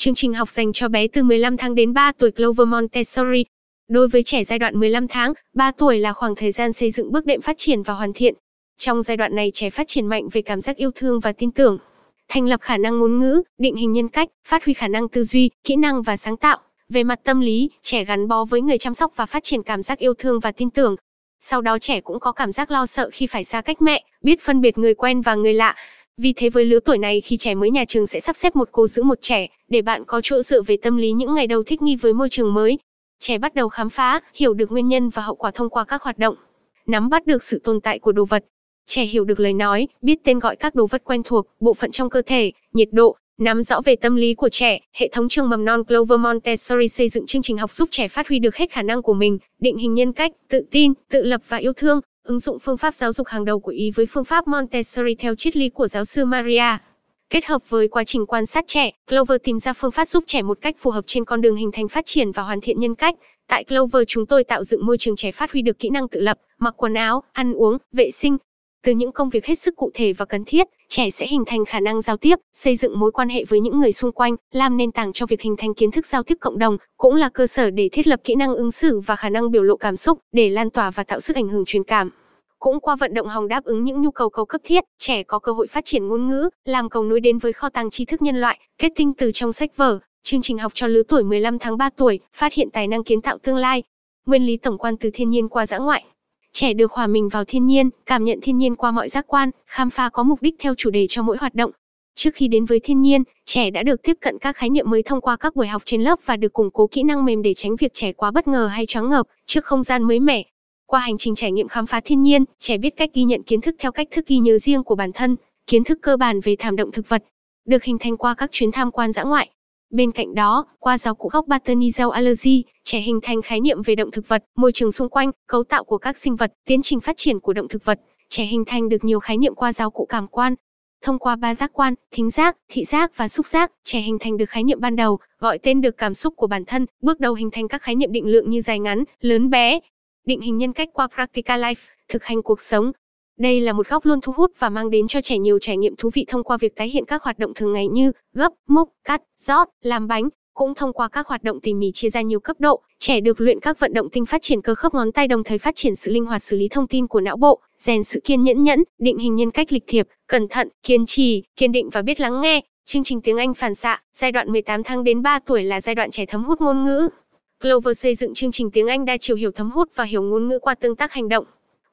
Chương trình học dành cho bé từ 15 tháng đến 3 tuổi Clover Montessori. Đối với trẻ giai đoạn 15 tháng, 3 tuổi là khoảng thời gian xây dựng bước đệm phát triển và hoàn thiện. Trong giai đoạn này trẻ phát triển mạnh về cảm giác yêu thương và tin tưởng, thành lập khả năng ngôn ngữ, định hình nhân cách, phát huy khả năng tư duy, kỹ năng và sáng tạo. Về mặt tâm lý, trẻ gắn bó với người chăm sóc và phát triển cảm giác yêu thương và tin tưởng. Sau đó trẻ cũng có cảm giác lo sợ khi phải xa cách mẹ, biết phân biệt người quen và người lạ. Vì thế với lứa tuổi này khi trẻ mới nhà trường sẽ sắp xếp một cô giữ một trẻ, để bạn có chỗ dựa về tâm lý những ngày đầu thích nghi với môi trường mới. Trẻ bắt đầu khám phá, hiểu được nguyên nhân và hậu quả thông qua các hoạt động. Nắm bắt được sự tồn tại của đồ vật. Trẻ hiểu được lời nói, biết tên gọi các đồ vật quen thuộc, bộ phận trong cơ thể, nhiệt độ, Nắm rõ về tâm lý của trẻ, hệ thống trường mầm non Clover Montessori xây dựng chương trình học giúp trẻ phát huy được hết khả năng của mình, định hình nhân cách, tự tin, tự lập và yêu thương, ứng dụng phương pháp giáo dục hàng đầu của Ý với phương pháp Montessori theo triết lý của giáo sư Maria. Kết hợp với quá trình quan sát trẻ, Clover tìm ra phương pháp giúp trẻ một cách phù hợp trên con đường hình thành phát triển và hoàn thiện nhân cách. Tại Clover chúng tôi tạo dựng môi trường trẻ phát huy được kỹ năng tự lập, mặc quần áo, ăn uống, vệ sinh, từ những công việc hết sức cụ thể và cần thiết, trẻ sẽ hình thành khả năng giao tiếp, xây dựng mối quan hệ với những người xung quanh, làm nền tảng cho việc hình thành kiến thức giao tiếp cộng đồng, cũng là cơ sở để thiết lập kỹ năng ứng xử và khả năng biểu lộ cảm xúc, để lan tỏa và tạo sức ảnh hưởng truyền cảm. Cũng qua vận động hòng đáp ứng những nhu cầu cầu cấp thiết, trẻ có cơ hội phát triển ngôn ngữ, làm cầu nối đến với kho tàng tri thức nhân loại, kết tinh từ trong sách vở, chương trình học cho lứa tuổi 15 tháng 3 tuổi, phát hiện tài năng kiến tạo tương lai. Nguyên lý tổng quan từ thiên nhiên qua dã ngoại, Trẻ được hòa mình vào thiên nhiên, cảm nhận thiên nhiên qua mọi giác quan, khám phá có mục đích theo chủ đề cho mỗi hoạt động. Trước khi đến với thiên nhiên, trẻ đã được tiếp cận các khái niệm mới thông qua các buổi học trên lớp và được củng cố kỹ năng mềm để tránh việc trẻ quá bất ngờ hay choáng ngợp trước không gian mới mẻ. Qua hành trình trải nghiệm khám phá thiên nhiên, trẻ biết cách ghi nhận kiến thức theo cách thức ghi nhớ riêng của bản thân, kiến thức cơ bản về thảm động thực vật, được hình thành qua các chuyến tham quan dã ngoại. Bên cạnh đó, qua giáo cụ góc Bartonizel Allergy, trẻ hình thành khái niệm về động thực vật, môi trường xung quanh, cấu tạo của các sinh vật, tiến trình phát triển của động thực vật. Trẻ hình thành được nhiều khái niệm qua giáo cụ cảm quan. Thông qua ba giác quan, thính giác, thị giác và xúc giác, trẻ hình thành được khái niệm ban đầu, gọi tên được cảm xúc của bản thân, bước đầu hình thành các khái niệm định lượng như dài ngắn, lớn bé. Định hình nhân cách qua Practical Life, thực hành cuộc sống, đây là một góc luôn thu hút và mang đến cho trẻ nhiều trải nghiệm thú vị thông qua việc tái hiện các hoạt động thường ngày như gấp, múc, cắt, rót, làm bánh. Cũng thông qua các hoạt động tỉ mỉ chia ra nhiều cấp độ, trẻ được luyện các vận động tinh phát triển cơ khớp ngón tay đồng thời phát triển sự linh hoạt xử lý thông tin của não bộ, rèn sự kiên nhẫn nhẫn, định hình nhân cách lịch thiệp, cẩn thận, kiên trì, kiên định và biết lắng nghe. Chương trình tiếng Anh phản xạ, giai đoạn 18 tháng đến 3 tuổi là giai đoạn trẻ thấm hút ngôn ngữ. Clover xây dựng chương trình tiếng Anh đa chiều hiểu thấm hút và hiểu ngôn ngữ qua tương tác hành động.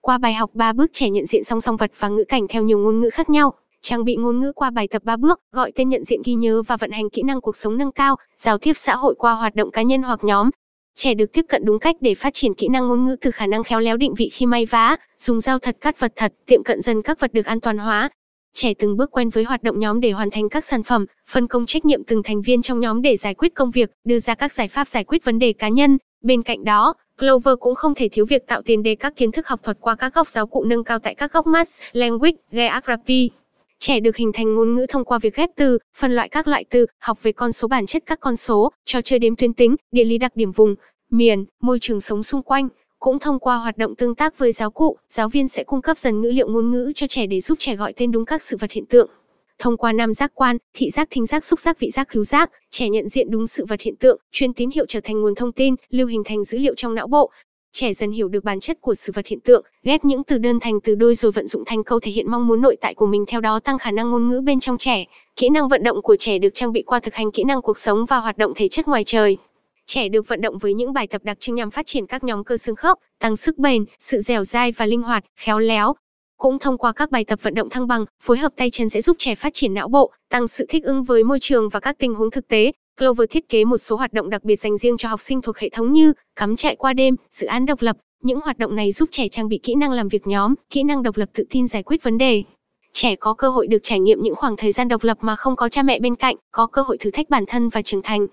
Qua bài học 3 bước trẻ nhận diện song song vật và ngữ cảnh theo nhiều ngôn ngữ khác nhau. Trang bị ngôn ngữ qua bài tập 3 bước, gọi tên nhận diện ghi nhớ và vận hành kỹ năng cuộc sống nâng cao, giao tiếp xã hội qua hoạt động cá nhân hoặc nhóm. Trẻ được tiếp cận đúng cách để phát triển kỹ năng ngôn ngữ từ khả năng khéo léo định vị khi may vá, dùng dao thật cắt vật thật, tiệm cận dần các vật được an toàn hóa. Trẻ từng bước quen với hoạt động nhóm để hoàn thành các sản phẩm, phân công trách nhiệm từng thành viên trong nhóm để giải quyết công việc, đưa ra các giải pháp giải quyết vấn đề cá nhân. Bên cạnh đó, Clover cũng không thể thiếu việc tạo tiền đề các kiến thức học thuật qua các góc giáo cụ nâng cao tại các góc maths, Language, Geography. Trẻ được hình thành ngôn ngữ thông qua việc ghép từ, phân loại các loại từ, học về con số bản chất các con số, trò chơi đếm tuyến tính, địa lý đặc điểm vùng, miền, môi trường sống xung quanh. Cũng thông qua hoạt động tương tác với giáo cụ, giáo viên sẽ cung cấp dần ngữ liệu ngôn ngữ cho trẻ để giúp trẻ gọi tên đúng các sự vật hiện tượng. Thông qua năm giác quan, thị giác, thính giác, xúc giác, vị giác, khứu giác, trẻ nhận diện đúng sự vật hiện tượng, truyền tín hiệu trở thành nguồn thông tin, lưu hình thành dữ liệu trong não bộ. Trẻ dần hiểu được bản chất của sự vật hiện tượng, ghép những từ đơn thành từ đôi rồi vận dụng thành câu thể hiện mong muốn nội tại của mình theo đó tăng khả năng ngôn ngữ bên trong trẻ. Kỹ năng vận động của trẻ được trang bị qua thực hành kỹ năng cuộc sống và hoạt động thể chất ngoài trời. Trẻ được vận động với những bài tập đặc trưng nhằm phát triển các nhóm cơ xương khớp, tăng sức bền, sự dẻo dai và linh hoạt, khéo léo, cũng thông qua các bài tập vận động thăng bằng, phối hợp tay chân sẽ giúp trẻ phát triển não bộ, tăng sự thích ứng với môi trường và các tình huống thực tế. Clover thiết kế một số hoạt động đặc biệt dành riêng cho học sinh thuộc hệ thống như cắm trại qua đêm, dự án độc lập. Những hoạt động này giúp trẻ trang bị kỹ năng làm việc nhóm, kỹ năng độc lập tự tin giải quyết vấn đề. Trẻ có cơ hội được trải nghiệm những khoảng thời gian độc lập mà không có cha mẹ bên cạnh, có cơ hội thử thách bản thân và trưởng thành.